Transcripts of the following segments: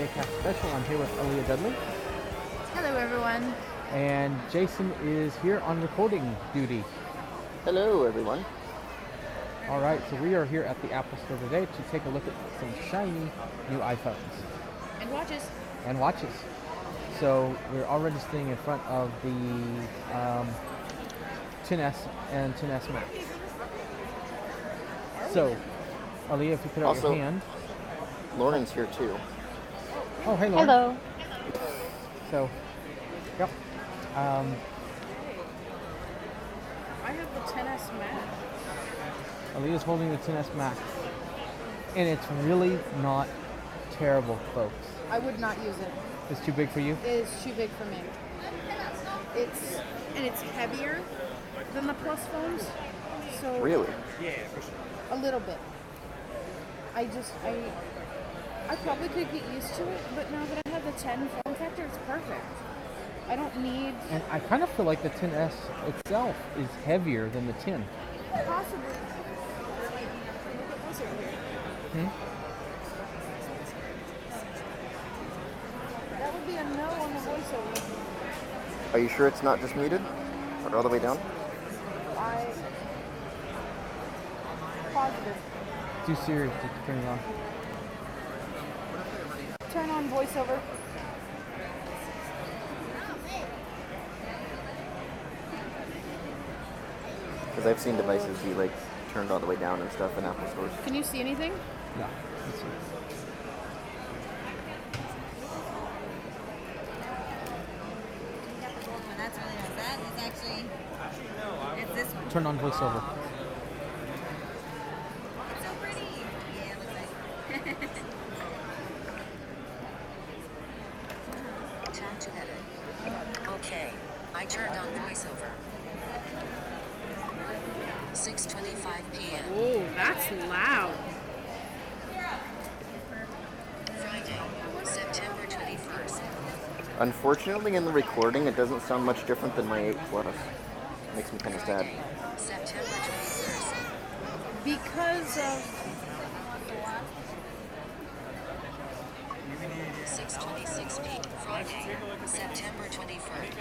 with special. I'm here with Aleeha Dudley. Hello, everyone. And Jason is here on recording duty. Hello, everyone. All right, so we are here at the Apple Store today to take a look at some shiny new iPhones And watches. and watches. So we're already sitting in front of the um, 10s and 10s Max. So, Aleeha, if you put out Also- your hand. Lauren's here too. Oh, hey, Lauren. Hello. So, yep. Um, I have the 10s Max. Aleeha's holding the 10s Max, and it's really not terrible, folks. I would not use it. It's too big for you. It is too big for me. It's and it's heavier than the plus phones. So Really? Yeah. For sure. A little bit. I just I I probably could get used to it, but now that I have the 10 form factor, it's perfect. I don't need And I kind of feel like the 10s itself is heavier than the 10. possibly. Hmm? That would be a no on the voiceover. Are you sure it's not just muted? Or all the way down? I positive. Too serious to turn it on. Turn on voiceover. Because I've seen devices be like turned all the way down and stuff in Apple stores. Can you see anything? No. Let's see. And that's really nice. That is actually, it's this one. Turn on voiceover. It's so pretty. Yeah, it looks like. Time to edit. Okay, I turned on voiceover. 6:25 p.m. Oh, that's loud. Friday, September 21st. Unfortunately, in the recording, it doesn't sound much different than my 8 Plus. Makes me kind of sad. Friday, September 21st. Because of 6:26 p.m. Friday, September 21st.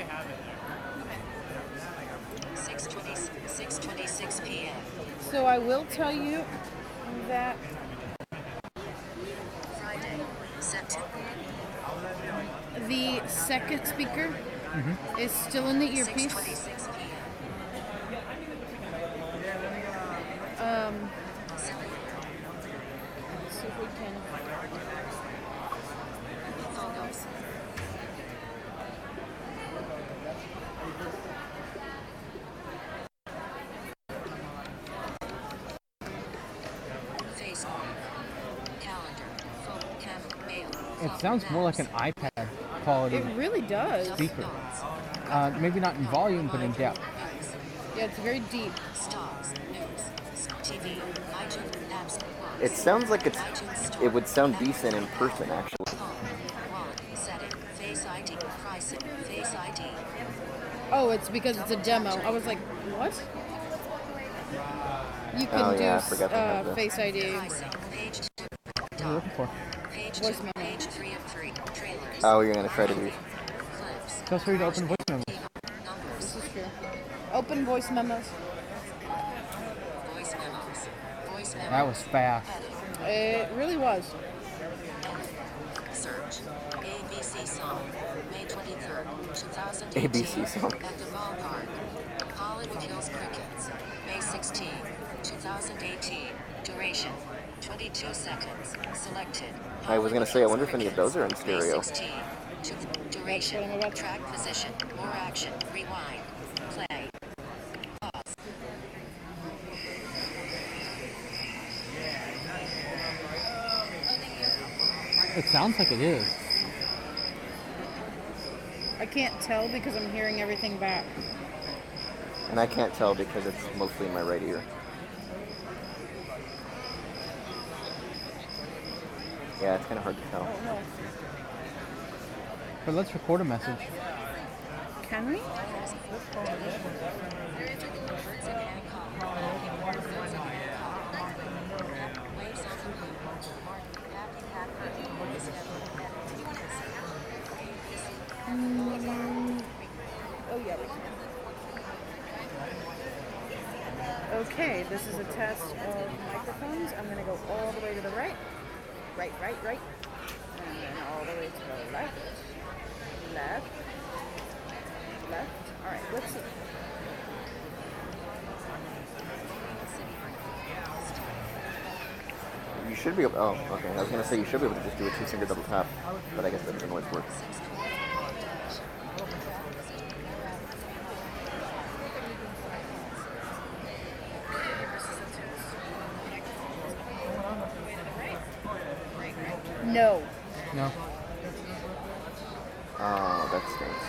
6:26 p.m. so I will tell you that Friday, September the second speaker is still in the earpiece. Um, let's see if we can. photos. Facebook, calendar, phone, cam, mail. It sounds more like an iPad quality It really does. speaker. Uh, maybe not in volume, but in depth. Yeah, it's very deep. Stocks, news, TV, iTunes, apps, It sounds like it's. It would sound decent in person, actually. phone, wallet, setting, Face ID, pricing, Face ID, Oh, it's because it's a demo. I was like, what? You can Oh, do yeah, I forgot they uh. Face ID. pricing, page What are you looking for? Voice memo. page three of three, trailers, Oh, you're going to try to do. clips, Tell Siri to open voice memos. This is true. Open voice memos. voice memos, voice memo, That was fast. It really was. search, ABC song, May 23rd, 2018. ABC song. At the ballpark, Hollywood Hills Crickets, May 16, 2018. Duration, 22 seconds. Selected. I was gonna say, I wonder if any of those are in stereo. 16, duration, what I'm about to- track position, more action, rewind, play, pause. It sounds like it is. I can't tell because I'm hearing everything back. And I can't tell because it's mostly in my right ear. Yeah, it's kind of hard to tell. But let's record a message. Can we? Mm. Okay, this is a test of microphones. I'm going to go all the way to the right right, right, right, and then all the way to the left, left, left. All right, let's see. You should be able. Oh, okay. I was gonna say you should be able to just do a two finger double tap, but I guess that doesn't always work. No. No. Ah, oh, that stinks.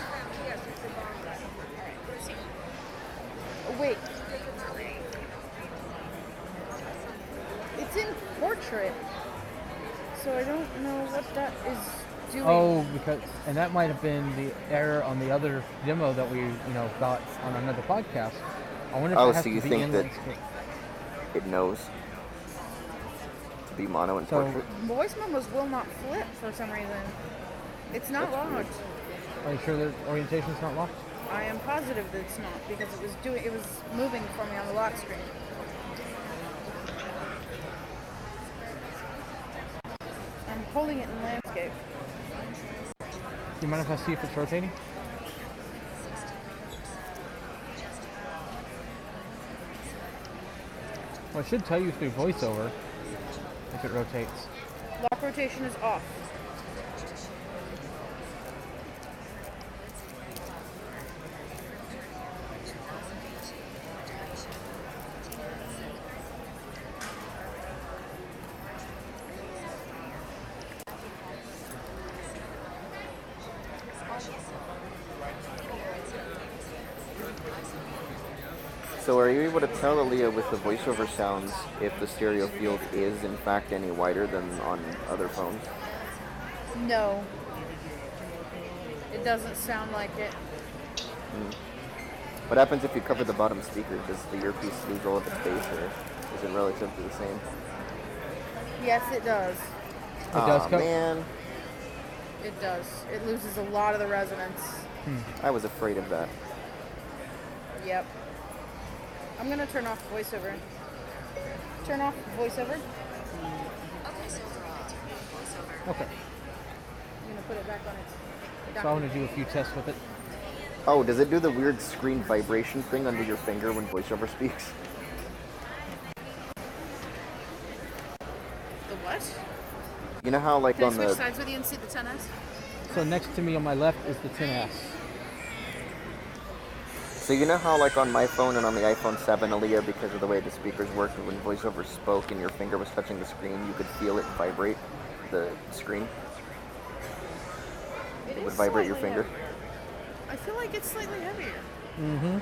Oh, wait. It's in portrait, so I don't know what that is doing. Oh, because and that might have been the error on the other demo that we, you know, got on another podcast. I wonder if Oh, it has so to you be think in that- landscape. It knows to be mono and So- portrait. Voice memos will not flip for some reason. It's not That's weird. locked. Are you sure the orientation's not locked? I am positive that it's not because it was doing it was moving for me on the lock screen. I'm holding it in landscape. Do you mind if I see if it's rotating? Well, it should tell you through voiceover if it rotates. Lock rotation is off. So are you able to tell Aleeha with the voiceover sounds if the stereo field is in fact any wider than on other phones? No. It doesn't sound like it. Hmm. What happens if you cover the bottom speaker? Does the earpiece lose all of its bass or is it relatively the same? Yes, it does. It Aw, does co- man. It does. It loses a lot of the resonance. Hmm. I was afraid of that. Yep. I'm gonna turn off voiceover. Turn off voiceover. Okay. I'm gonna put it back on its. So I want to do a few tests with it. Oh, does it do the weird screen vibration thing under your finger when voiceover speaks? The what? You know how like Can I on switch the sides with you and see the 10s? So next to me on my left is the 10S. So you know how like on my phone and on the iPhone 7, Aleeha, because of the way the speakers work, when voiceover spoke and your finger was touching the screen, you could feel it vibrate the screen. It It would vibrate your finger. heavier. I feel like it's slightly heavier. Mm-hmm.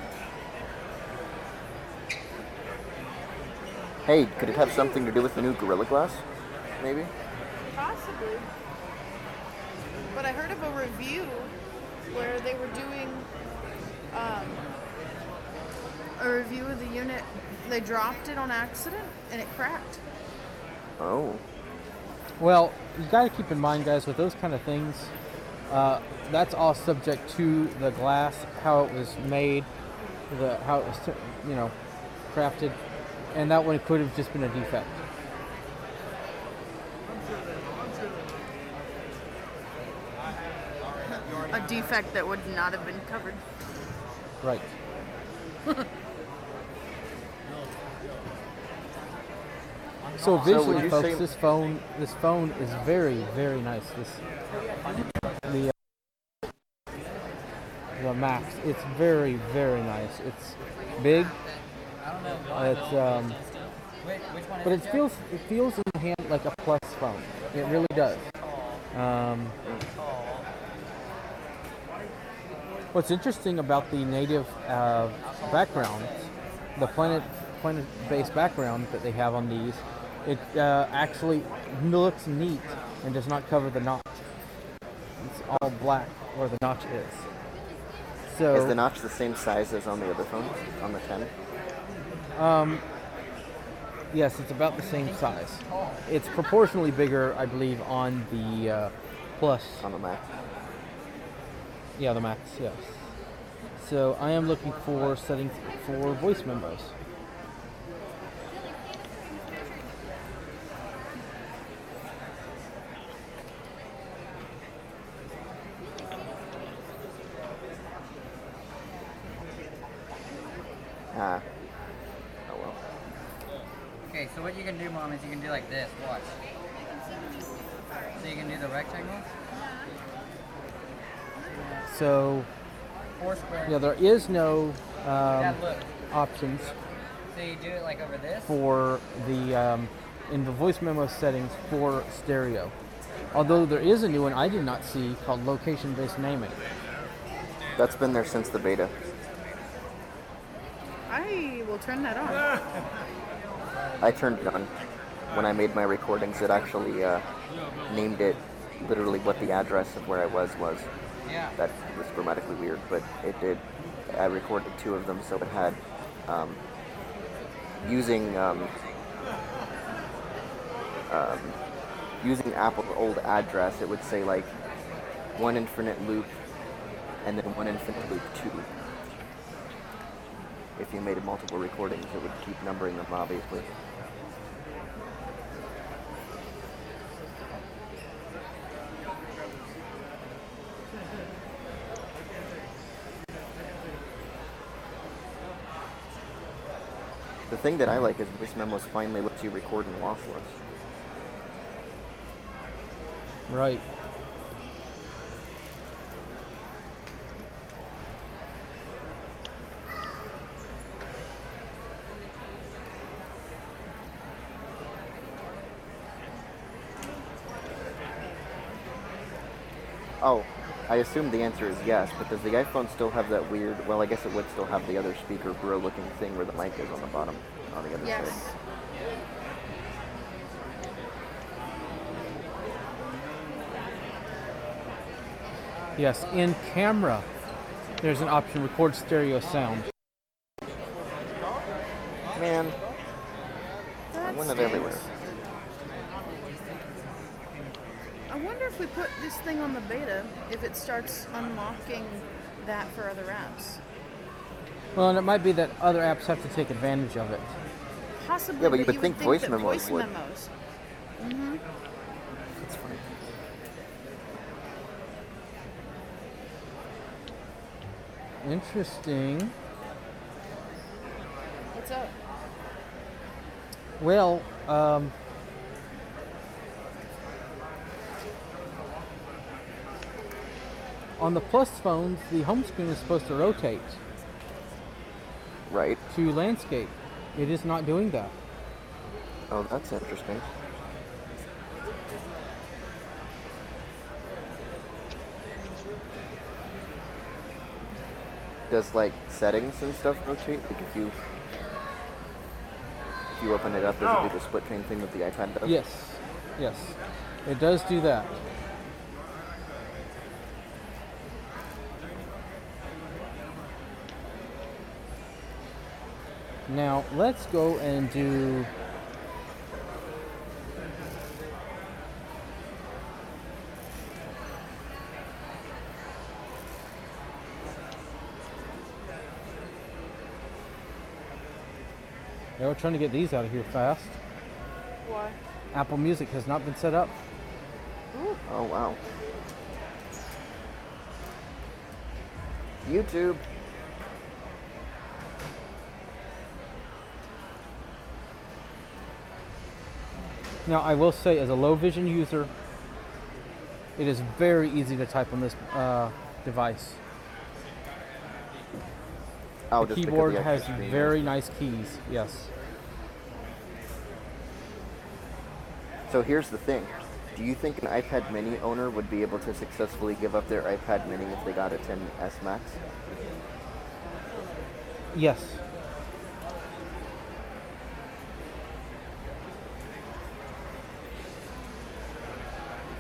Hey, could it have something to do with the new Gorilla Glass? Maybe? Possibly. But I heard of a review where they were doing um, a review of the unit. They dropped it on accident and it cracked. Oh. Well, you got to keep in mind, guys, with those kind of things, uh, that's all subject to the glass, how it was made, the how it was, you know, crafted, and that one could have just been a defect. A defect that would not have been covered. Right. so visually, you folks, this phone, this phone is very, very nice. This the uh, the Max, it's very, very nice. It's big. It's um, but it feels it feels in the hand like a plus phone. It really does. Um, what's interesting about the native uh, background, the planet planet-based background that they have on these, it uh, actually looks neat and does not cover the notch. It's all black where the notch is. So Is the notch the same size as on the other phone, On the 10? Um, yes, it's about the same size. It's proportionally bigger, I believe, on the uh, Plus. On the Mac? Yeah, the Max. Yes. So I am looking for settings for voice memos. Ah. Oh well. Okay, so what you can do, mom, is you can do like this. Watch. So you can do the rectangle. So Four square. yeah, there is no um, options So you do it like over this. for the um, in the voice memo settings for stereo. Although there is a new one I did not see called location-based naming. That's been there since the beta. I will turn that on. I turned it on when I made my recordings. It actually uh, named it literally what the address of where I was was. Yeah. That was grammatically weird, but it did. I recorded two of them, so it had um, using um, um, using Apple's old address. It would say like one infinite loop and then one infinite loop two. If you made multiple recordings, it would keep numbering them, obviously. The thing that I like is voice memos finally lets you record in lossless. Right. Oh, I assume the answer is yes, but does the iPhone still have that weird, well, I guess it would still have the other speaker bro looking thing where the mic is on the bottom, on the other Yes. side? Yes, in camera, there's an option record stereo sound. Man, I That want it everywhere. I wonder if we put this thing on the beta, if it starts unlocking that for other apps. Well, and it might be that other apps have to take advantage of it. Possibly. Yeah, but you would would think voice that memos voice would. memos. That's funny. Interesting. What's up? Well, um, on the Plus phones, the home screen is supposed to rotate Right. to landscape. It is not doing that. Oh, that's interesting. Does like settings and stuff rotate? Like if you if you open it up, does it do the split screen thing that the iPad does? Yes, yes, it does do that. Now let's go and do. Yeah, we're trying to get these out of here fast. Why? Apple Music has not been set up. Oh wow. YouTube. Now, I will say, as a low vision user, it is very easy to type on this uh, device. Oh, the keyboard the has screen very nice keys. Yes. So here's the thing. Do you think an iPad Mini owner would be able to successfully give up their iPad Mini if they got a 10s Max? Yes.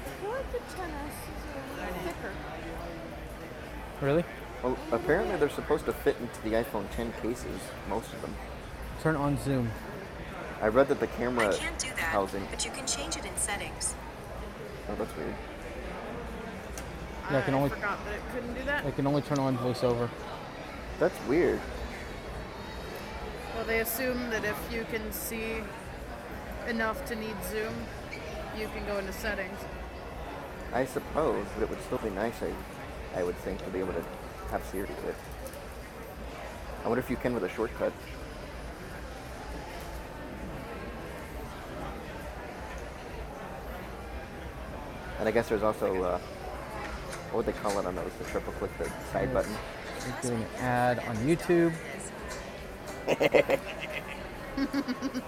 I feel like the 10S is a little thicker. Really? Well, apparently they're supposed to fit into the iPhone 10 cases, most of them. Turn on Zoom. I read that the I camera can't do that, housing. but you can change it in settings. Oh, that's weird. Yeah, I can only- forgot that it couldn't do that. I can only turn on VoiceOver. That's weird. Well, they assume that if you can see enough to need Zoom, you can go into settings. I suppose, but it would still be nice, I, I would think, to be able to have Siri do it. I wonder if you can with a shortcut. And I guess there's also, uh, what would they call it on those? The triple click the side button. We're doing an ad on YouTube.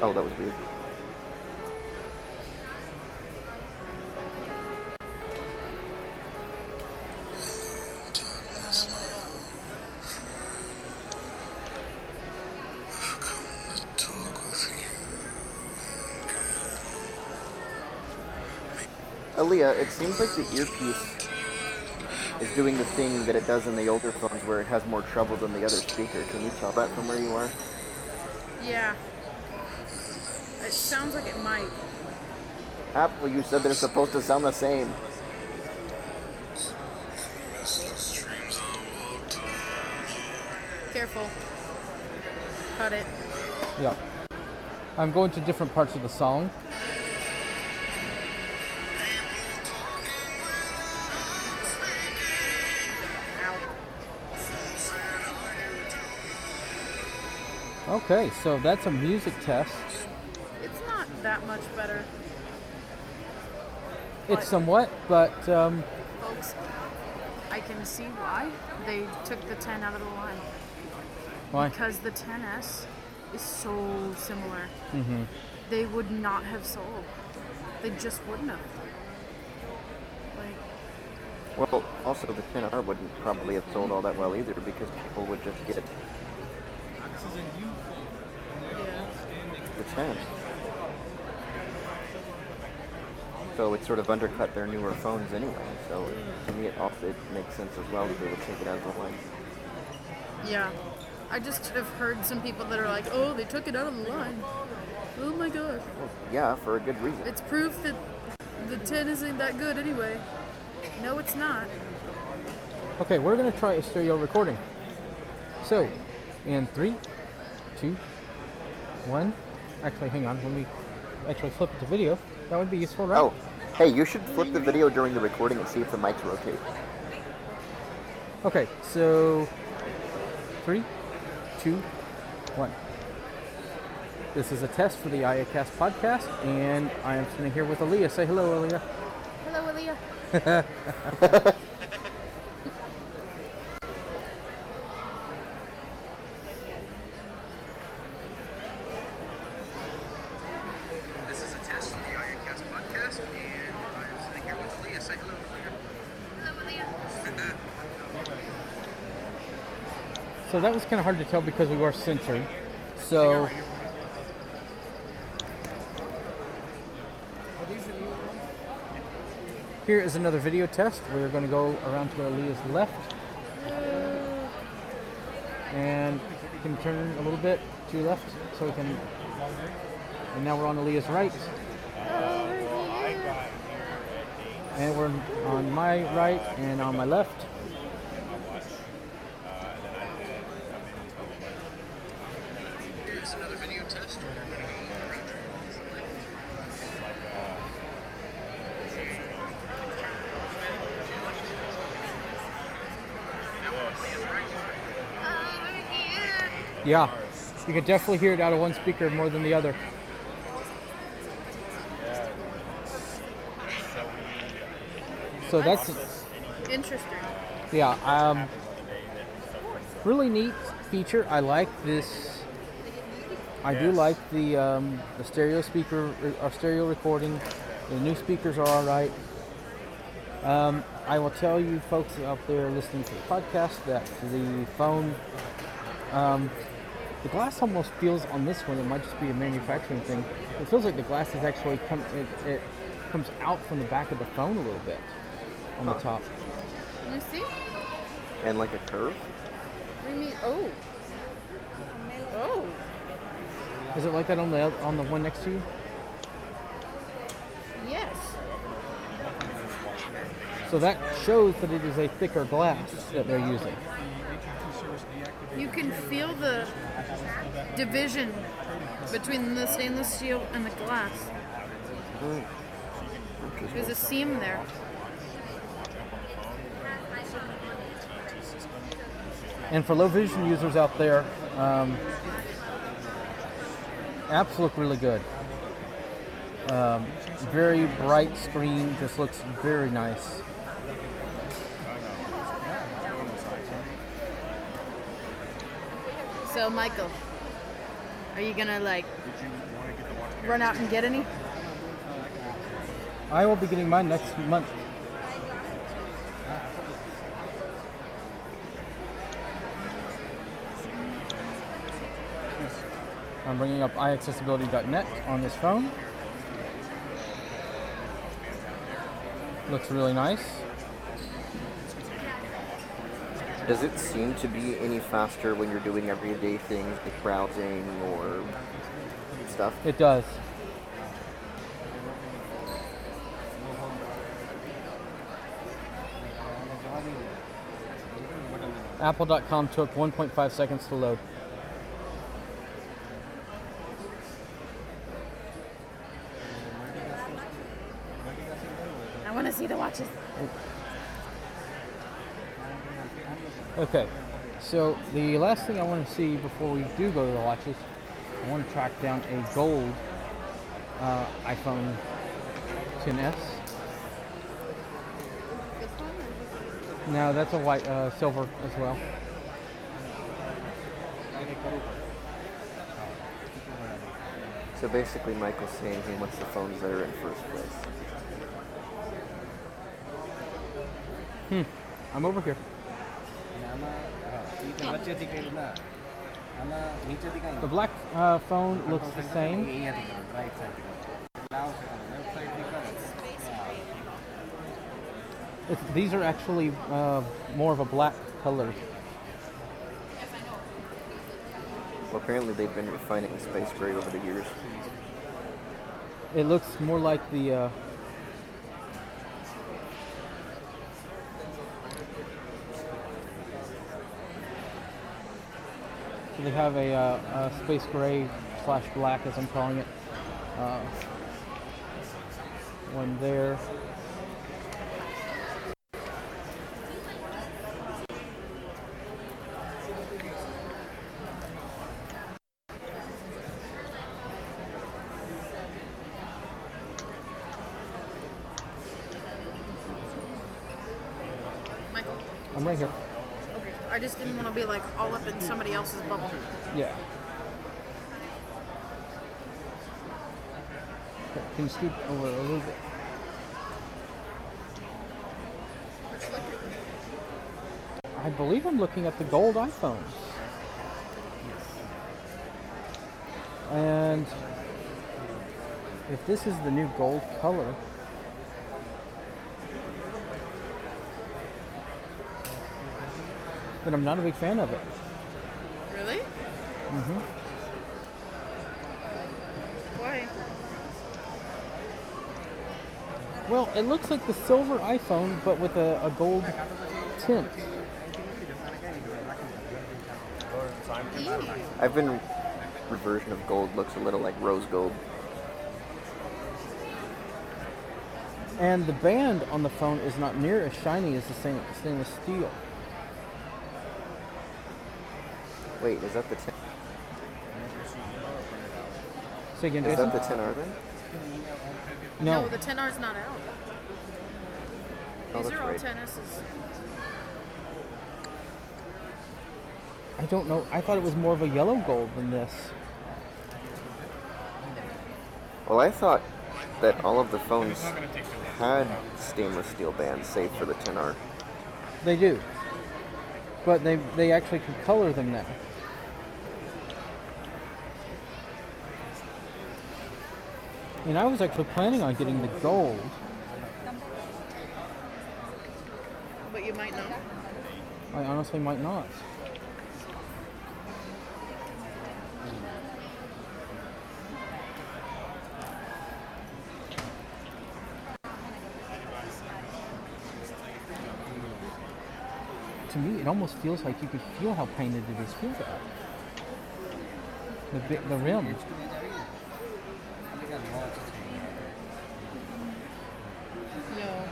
Oh, that was weird. Aleeha, it seems like the earpiece is doing the thing that it does in the older phones where it has more treble than the other speaker. Can you tell that from where you are? Yeah. It sounds like it might. Apple, you said they're supposed to sound the same. Careful. Cut it. Yeah. I'm going to different parts of the song. Okay, so that's a music test. It's that much better, It's somewhat, but um, folks. I can see why they took the 10 out of the line. why? Because the 10S is so similar. Mm-hmm. They would not have sold. They just wouldn't have. Like, Well, also the 10R wouldn't probably have sold all that well either because people would just get yeah. the 10. So it sort of undercut their newer phones anyway. So to me, it also it makes sense as well to be able to take it out of the line. Yeah. I just have heard some people that are like, oh, they took it out of the line. Oh my god. Well, yeah, for a good reason. It's proof that the 10 isn't that good anyway. No, it's not. Okay, we're gonna try a stereo recording. So, in three, two, one. Actually, hang on. Let me actually flip it to video. That would be useful, right? Oh, hey, you should flip the video during the recording and see if the mics rotate. Okay, so three, two, one. This is a test for the iACast podcast, and I am sitting here with Aleeha. Say hello, Aleeha. Hello, Aleeha. This is a test of the iACast podcast, and I'm sitting here with Aleeha. Say hello, Aleeha. So that was kind of hard to tell because we were censoring. So. Here is another video test. We're going to go around to Aleeha's left. And you can turn a little bit to your left so we can. And now we're on Aleeha's right. And we're on my right and on my left. Yeah, you can definitely hear it out of one speaker more than the other. So that's Interesting. yeah, um, really neat feature. I like this. I do like the um, the stereo speaker or stereo recording. The new speakers are all right. Um, I will tell you folks out there listening to the podcast that the phone, um, the glass almost feels on this one. It might just be a manufacturing thing. It feels like the glass is actually come. It, it comes out from the back of the phone a little bit on the top. Let me see. And like a curve? What do you mean? Oh. Oh. Is it like that on the oth- on the one next to you? Yes. So that shows that it is a thicker glass that they're using. you can feel the division between the stainless steel and the glass. There's a seam there. And for low vision users out there, um, apps look really good. Um, very bright screen, just looks very nice. So, Michael, are you gonna like run out and get any? I will be getting mine next month. I'm bringing up iaccessibility.net on this phone. Looks really nice. Does it seem to be any faster when you're doing everyday things like browsing or stuff? It does. Apple.com took 1.5 seconds to load. I want to see the watches. Okay, so the last thing I want to see before we do go to the watches, I want to track down a gold uh, iPhone 10s. No, that's a white, uh, silver as well. So basically, Michael's saying he wants the phones that are in first place. Hmm. I'm over here. The black uh, phone looks the same. It's, these are actually uh, more of a black color. Well, apparently they've been refining the space gray over the years. It looks more like the. Uh, so they have a, uh, a space gray slash black, as I'm calling it. Uh, one there. Michael. I'm right here. Okay. I just didn't want to be like all up in somebody else's bubble. Yeah. Can you scoot over a little bit? I believe I'm looking at the gold iPhones. And if this is the new gold color, then I'm not a big fan of it. Really? Mm-hmm. Why? Well, it looks like the silver iPhone, but with a, a gold tint. I've been reversion of gold looks a little like rose gold. And the band on the phone is not near as shiny as the same stainless steel. Wait, is that the 10? Say again, Is Jason? that the 10R then? No, the 10R's not out. Oh, These that's are all right. 10S's. I don't know. I thought it was more of a yellow gold than this. Well, I thought that all of the phones had stainless steel bands, save for the 10R. They do. But they they actually can color them now. And I was actually planning on getting the gold. But you might not. I honestly might not. to me, it almost feels like you could feel how painted it is. Feel that. The the rim. I think that's lots of No.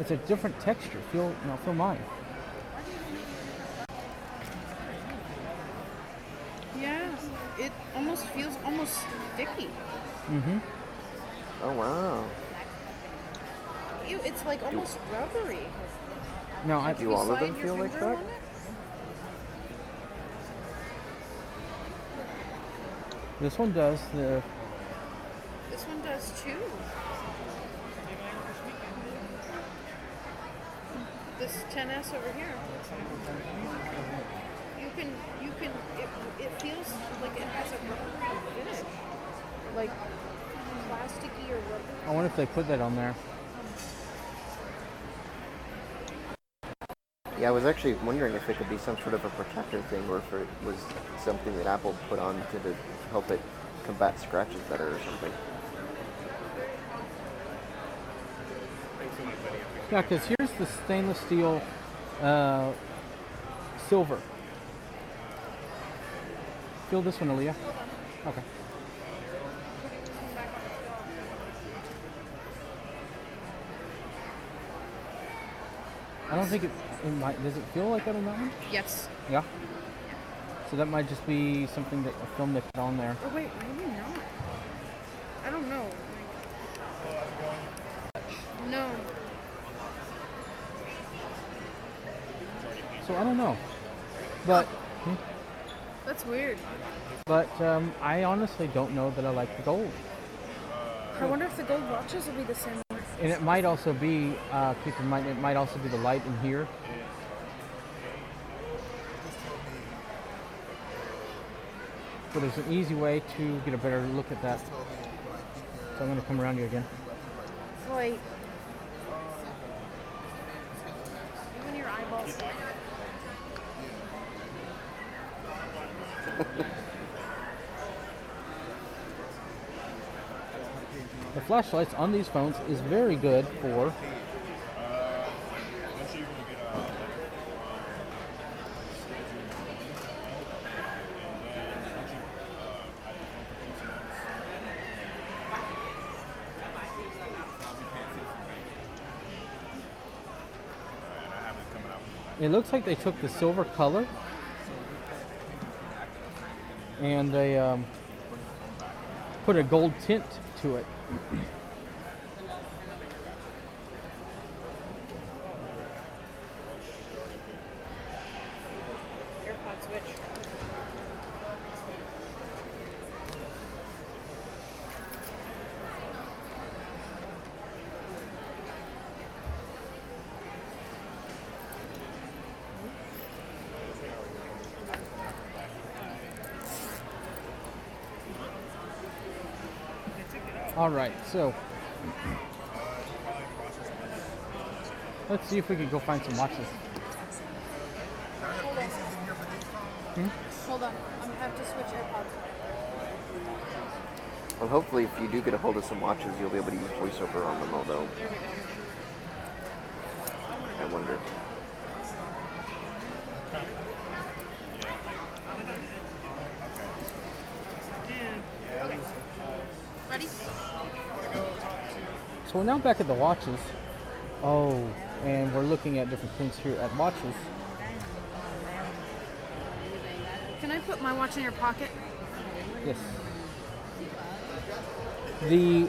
It's a different texture. Feel no, feel mine. Yeah. It almost feels almost sticky. Mm-hmm. Oh wow. Ew, it's like almost rubbery. No, I Do all of them feel like that? this one does the This one does too. This 10s over here. You can, you can. It, it feels like it has a rubbery finish, like plasticky or rubbery. I wonder if they put that on there. Yeah, I was actually wondering if it could be some sort of a protector thing, or if it was something that Apple put on to, to help it combat scratches better or something. Yeah, because here's the stainless steel uh, silver. Feel this one, Aleeha. Okay. I don't think it, it might. Does it feel like that on that one? Yes. Yeah. So that might just be something that a film they put on there. Or wait, maybe not. I don't know. No. So I don't know. But hmm, That's weird. but um, I honestly don't know that I like the gold. I wonder if the gold watches will be the same. And it might also be, uh, keep in mind, it might also be the light in here. But there's an easy way to get a better look at that. So I'm going to come around you again. It's like even your eyeballs. The flashlights on these phones is very good for It looks like they took the silver color and they um, put a gold tint to it. All right, so let's see if we can go find some watches. Hold on. I'm gonna have to switch AirPods. Well, hopefully, if you do get a hold of some watches, you'll be able to use voiceover on them. Although, I wonder. Ready? So we're now back at the watches. Oh, and we're looking at different things here at watches. Can I put my watch in your pocket? Yes. The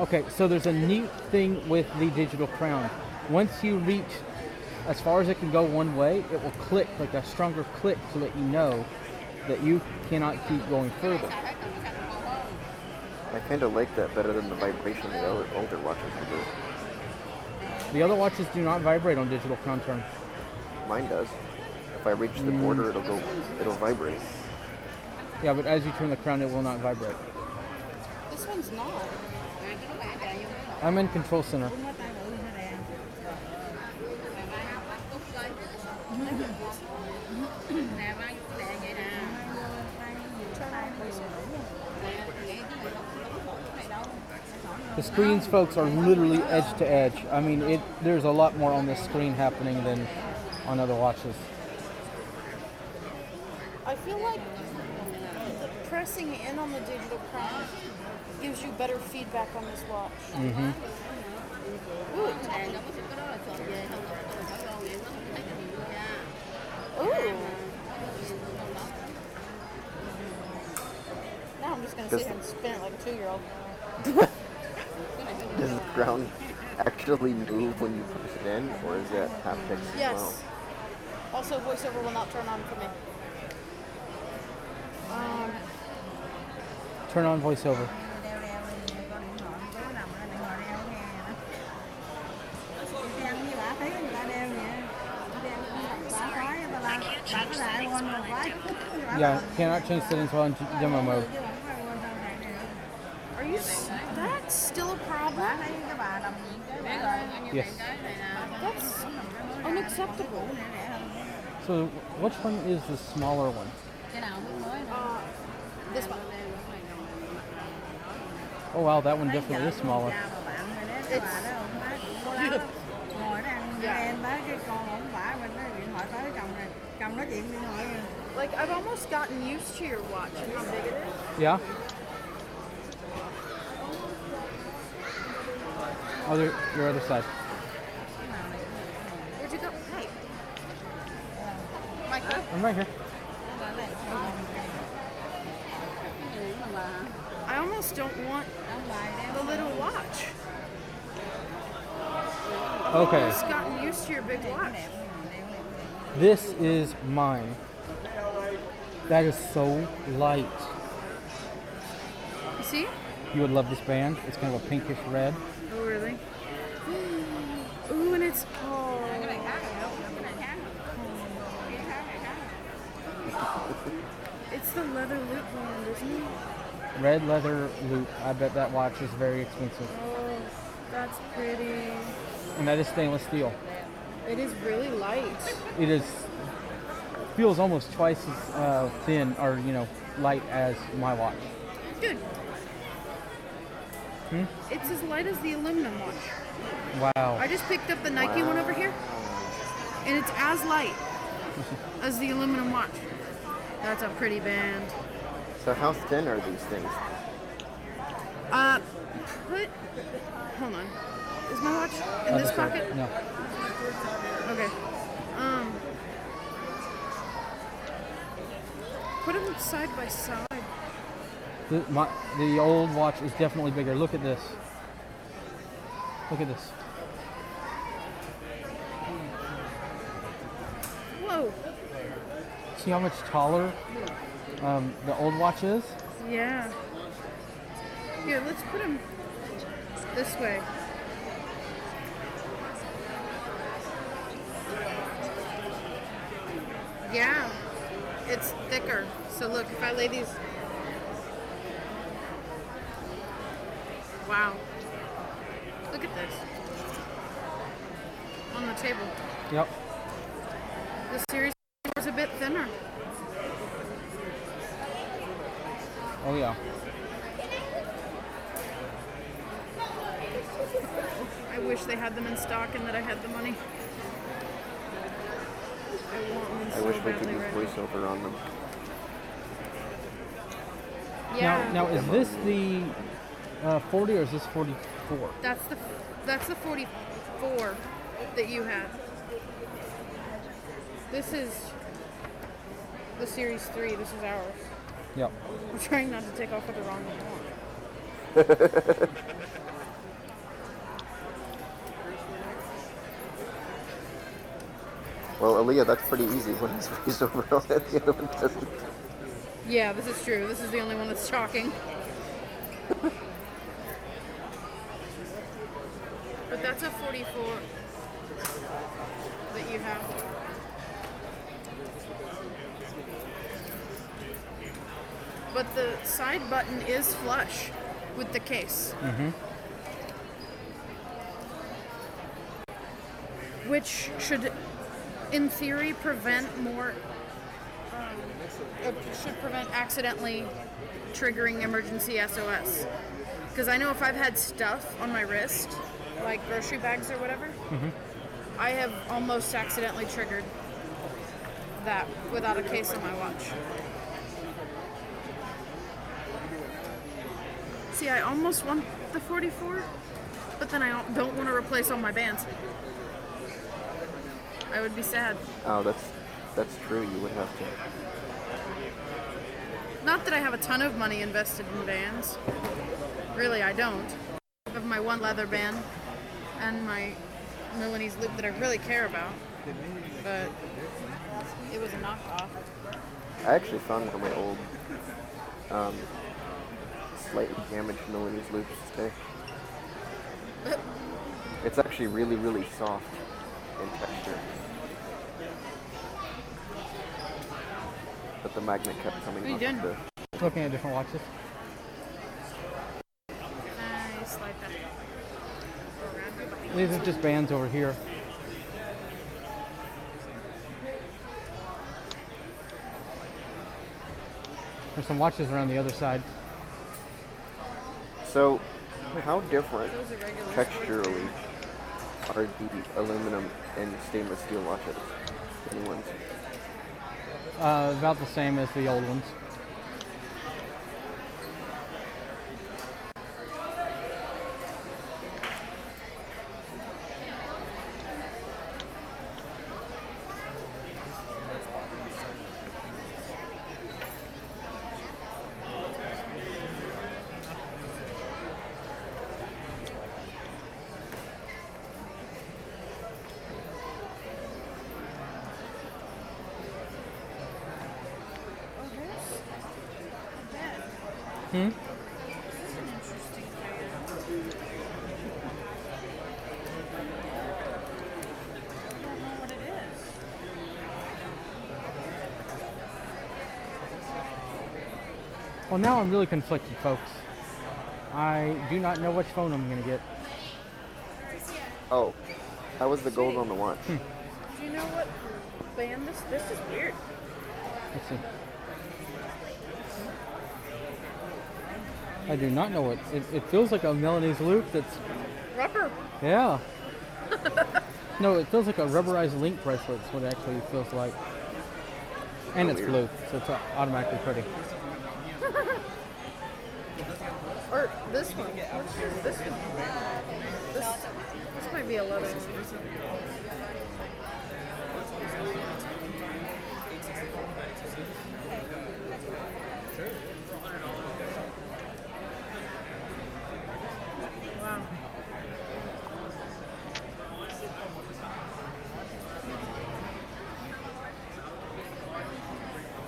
okay, so there's a neat thing with the digital crown. Once you reach as far as it can go one way, it will click like a stronger click to let you know that you cannot keep going further. I kind of like that better than the vibration the other older watches do. The other watches do not vibrate on digital crown turn. Mine does. If I reach the hmm. border, it'll go. It'll vibrate. Yeah, but as you turn the crown, it will not vibrate. This one's not. I'm in control center. The screens, folks, are literally edge to edge. I mean, it. There's a lot more on this screen happening than on other watches. I feel like the pressing in on the digital crown gives you better feedback on this watch. hmm Ooh. Ooh. Now I'm just gonna sit Does- here and spin it like a two-year-old. Does the crown actually move when you push it in, or is it haptics as Yes. well? Also, voiceover will not turn on for me. Um, Turn on voiceover. đeo đeo change settings while in demo nằm ở điện thoại đeo nghe nè đeo như bà thấy người ta đeo vậy đeo bà khói bà la bà có lại quên một cái Yeah, cannot change settings while in demo mode. are you? s- That's still a problem. thấy cái bà đồng diện cái bà rồi Yes. That's unacceptable. So, which one is the smaller one? cái nào cũng mới Uh, this one. Oh wow, that one definitely is smaller. It's ngồi đó ăn với em tới cái con ổng bả bên cái điện thoại tới chồng này chồng nói chuyện điện thoại Like I've almost gotten used to your watch and how big it is. Yeah. Other, your other side. Where'd you go? Hey. Michael. I'm right here. I almost don't want the little watch. Okay, I've just gotten used to your big watch. this is mine. That is so light. You see? You would love this band. It's kind of a pinkish red. Oh really? Ooh, and it's oh. It's the leather loop band, isn't it? Red leather loop. I bet that watch is very expensive. Oh, that's pretty. And that is stainless steel. It is really light. It is feels almost twice as uh, thin or you know light as my watch. Dude. Hmm? It's as light as the aluminum watch. Wow. I just picked up the Nike one over here, and it's as light as the aluminum watch. That's a pretty band. So how thin are these things? Uh, put. Hold on. Is my watch in Other this side. pocket? No. Okay. Um. Put them side by side. The, my, the old watch is definitely bigger. Look at this. Look at this. See how much taller um, the old watch is? Yeah. Here, let's put them this way. Yeah, it's thicker. So look, if I lay these. Wow. Look at this. On the table. Yep. The series is a bit thinner. Oh yeah. I wish they had them in stock and that I had the money. I want them I so wish we could badly use right now. voiceover on them. Yeah. Now, now is this the uh, 40 or is this 44? That's the that's the 44 that you have. This is the series 3. This is ours. Yep. We're trying not to take off with the wrong one. Well, Aleeha, that's pretty easy when it's raised on it. The other one doesn't. Yeah, this is true. This is the only one that's shocking. but that's a 44 that you have. But the side button is flush with the case. Mm-hmm. which should, in theory, prevent more. Um, it should prevent accidentally triggering emergency SOS. Because I know if I've had stuff on my wrist, like grocery bags or whatever, I have almost accidentally triggered that without a case on my watch. See, I almost want the 44, but then I don't want to replace all my bands. I would be sad. Oh, that's that's true. You would have to. Not that I have a ton of money invested in bands. Really, I don't. I have my one leather band and my Milanese loop that I really care about. But it was a knockoff. I actually found one of my old, um, slightly damaged Milanese loops today. It's actually really, really soft in texture. But the magnet kept coming What are you off of doing? the. Looking at different watches. Nice, like that. Go around, go behind. These are just bands over here. There's some watches around the other side. So, how different texturally are the aluminum and stainless steel watches? New ones. Uh, about the same as the old ones. Hmm? Well, now I'm really conflicted, folks. I do not know which phone I'm going to get. Oh, how was the gold on the watch? Hmm. Do you know what band this? This is weird. Let's see. I do not know what. It, it feels like a Milanese loop that's. Rubber. Yeah. no, it feels like a rubberized link bracelet, is what it actually feels like. And Oh, it's weird. blue, so it's automatically pretty. Or this one. This one? This, this might be a or something. Wow.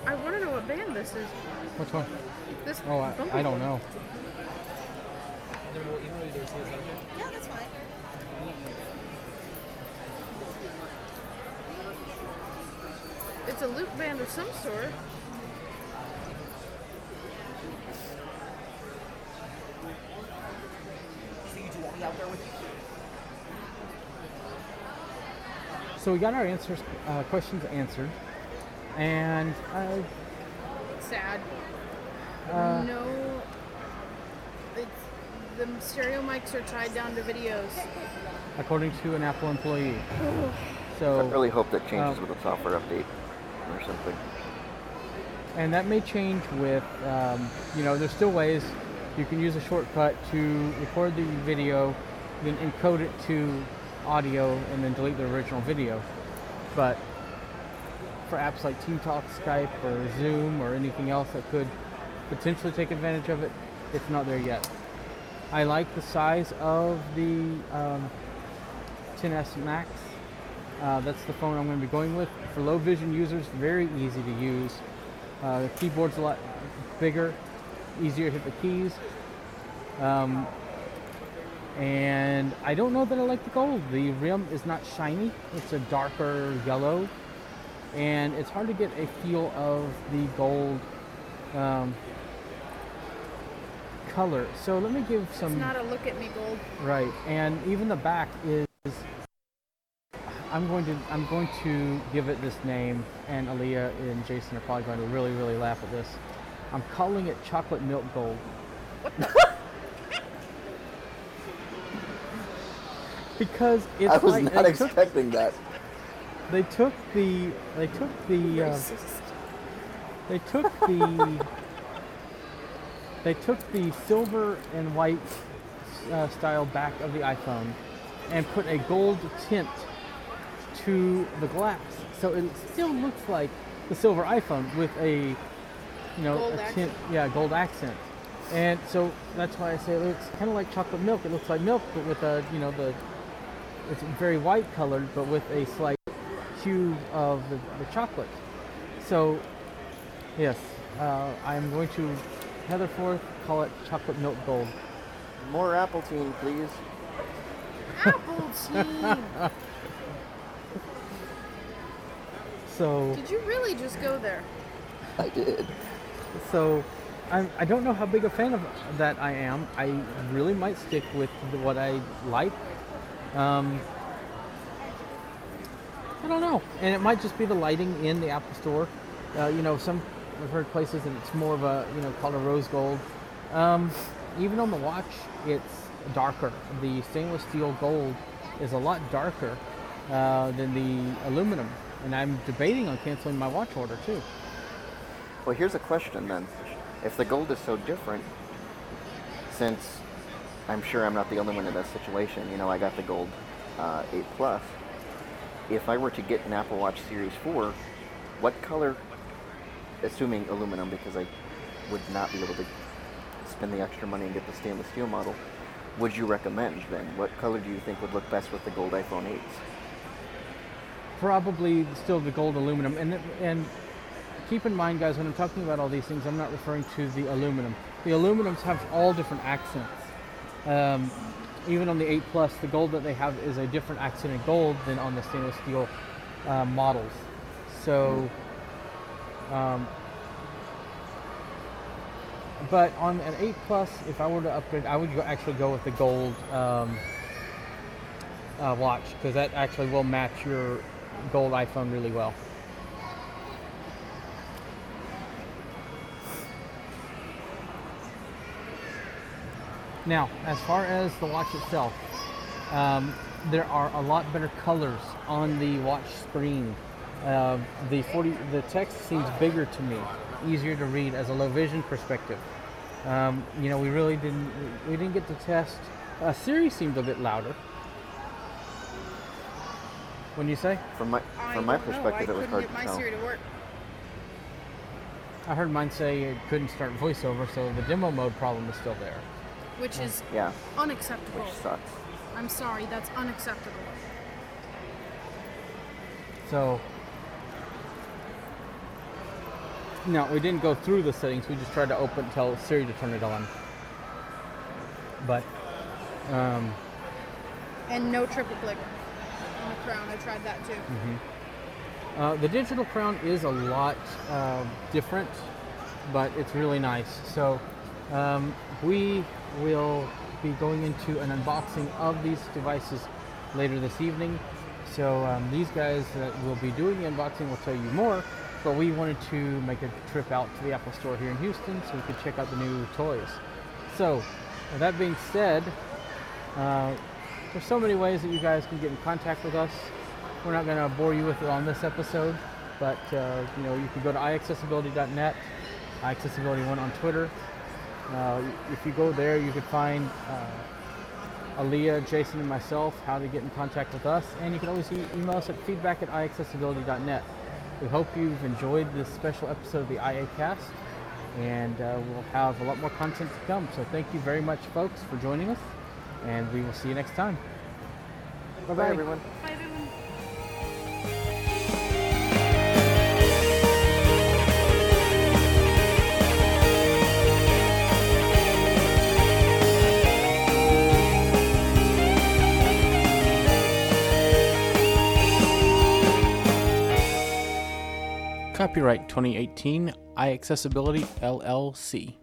I want to know what band this is. Which one? This Oh, I, I don't know. Yeah, that's fine. It's a loop band of some sort. So we got our answers, uh, questions answered, and uh, Sad. Uh, no. It's, the stereo mics are tied down to videos. according to an Apple employee. so I really hope that changes um, with a software update or something. and that may change with, um, you know, there's still ways you can use a shortcut to record the video, then encode it to audio, and then delete the original video. But for apps like Team Talk, Skype, or Zoom, or anything else that could potentially take advantage of it, it's not there yet. I like the size of the um, XS Max. Uh, that's the phone I'm going to be going with. For low vision users, very easy to use. Uh, the keyboard's a lot bigger, easier to hit the keys. Um, and I don't know that I like the gold. The rim is not shiny, it's a darker yellow. And it's hard to get a feel of the gold um, color. So let me give some. It's not a look at me gold. Right, and even the back is. I'm going to I'm going to give it this name, and Aleeha and Jason are probably going to really really laugh at this. I'm calling it chocolate milk gold. because it's I was like, not expecting took, that. They took the they took the uh, they took the they took the silver and white uh, style back of the iPhone and put a gold tint to the glass, so it still looks like the silver iPhone with a you know Gold a accent. tint, yeah, gold accent. And so that's why I say it looks kind of like chocolate milk. It looks like milk, but with a you know the it's very white colored, but with a slight hue of the, the chocolate. So, yes, uh, I'm going to Heatherforth call it chocolate milk gold. More Appleton, please. Apple. So, Did you really just go there? I did. so I'm, I don't know how big a fan of that I am. I really might stick with what I like. Um, I don't know, and it might just be the lighting in the Apple Store. Uh, you know, some I've heard places that it's more of a you know called a rose gold. Um, even on the watch, it's darker. The stainless steel gold is a lot darker uh, than the aluminum, and I'm debating on canceling my watch order too. Well, here's a question then. If the gold is so different, since I'm sure I'm not the only one in this situation, you know, I got the gold uh, 8 Plus. If I were to get an Apple Watch Series 4, what color, assuming aluminum, because I would not be able to spend the extra money and get the stainless steel model, would you recommend then? What color do you think would look best with the gold iPhone 8s? probably still the gold aluminum and and keep in mind guys when i'm talking about all these things i'm not referring to the aluminum the aluminums have all different accents um, even on the 8 plus the gold that they have is a different accent in gold than on the stainless steel uh, models so um, but on an 8 plus if i were to upgrade i would actually go with the gold um, uh, watch because that actually will match your gold iPhone really well. Now, as far as the watch itself, um, there are a lot better colors on the watch screen. Uh, the 40, the text seems bigger to me, easier to read as a low vision perspective. Um, you know, we really didn't we didn't get to test. Uh, Siri seemed a bit louder. When you say? From my I from my don't know. perspective, I it was hard get to my tell. Siri to work. I heard mine say it couldn't start voiceover, so the demo mode problem is still there. Which is Yeah, unacceptable. which sucks. I'm sorry, that's unacceptable. So, no, we didn't go through the settings. We just tried to open tell Siri to turn it on. But, um, And no triple click on the crown. I tried that too. uh, the digital crown is a lot uh, different, but it's really nice. So, um, we will be going into an unboxing of these devices later this evening. So, um, these guys that will be doing the unboxing will tell you more. But we wanted to make a trip out to the Apple Store here in Houston so we could check out the new toys. So, with that being said, uh, there's so many ways that you guys can get in contact with us. We're not going to bore you with it on this episode, but uh, you know you can go to iaccessibility.net, iaccessibility1 on Twitter. Uh, if you go there, you can find uh, Aleeha, Jason, and myself how to get in contact with us, and you can always e- email us at feedback at iaccessibility.net. We hope you've enjoyed this special episode of the IA Cast, and uh, we'll have a lot more content to come. So thank you very much, folks, for joining us, and we will see you next time. Bye Bye, everyone. Bye, Copyright 2018 iAccessibility LLC.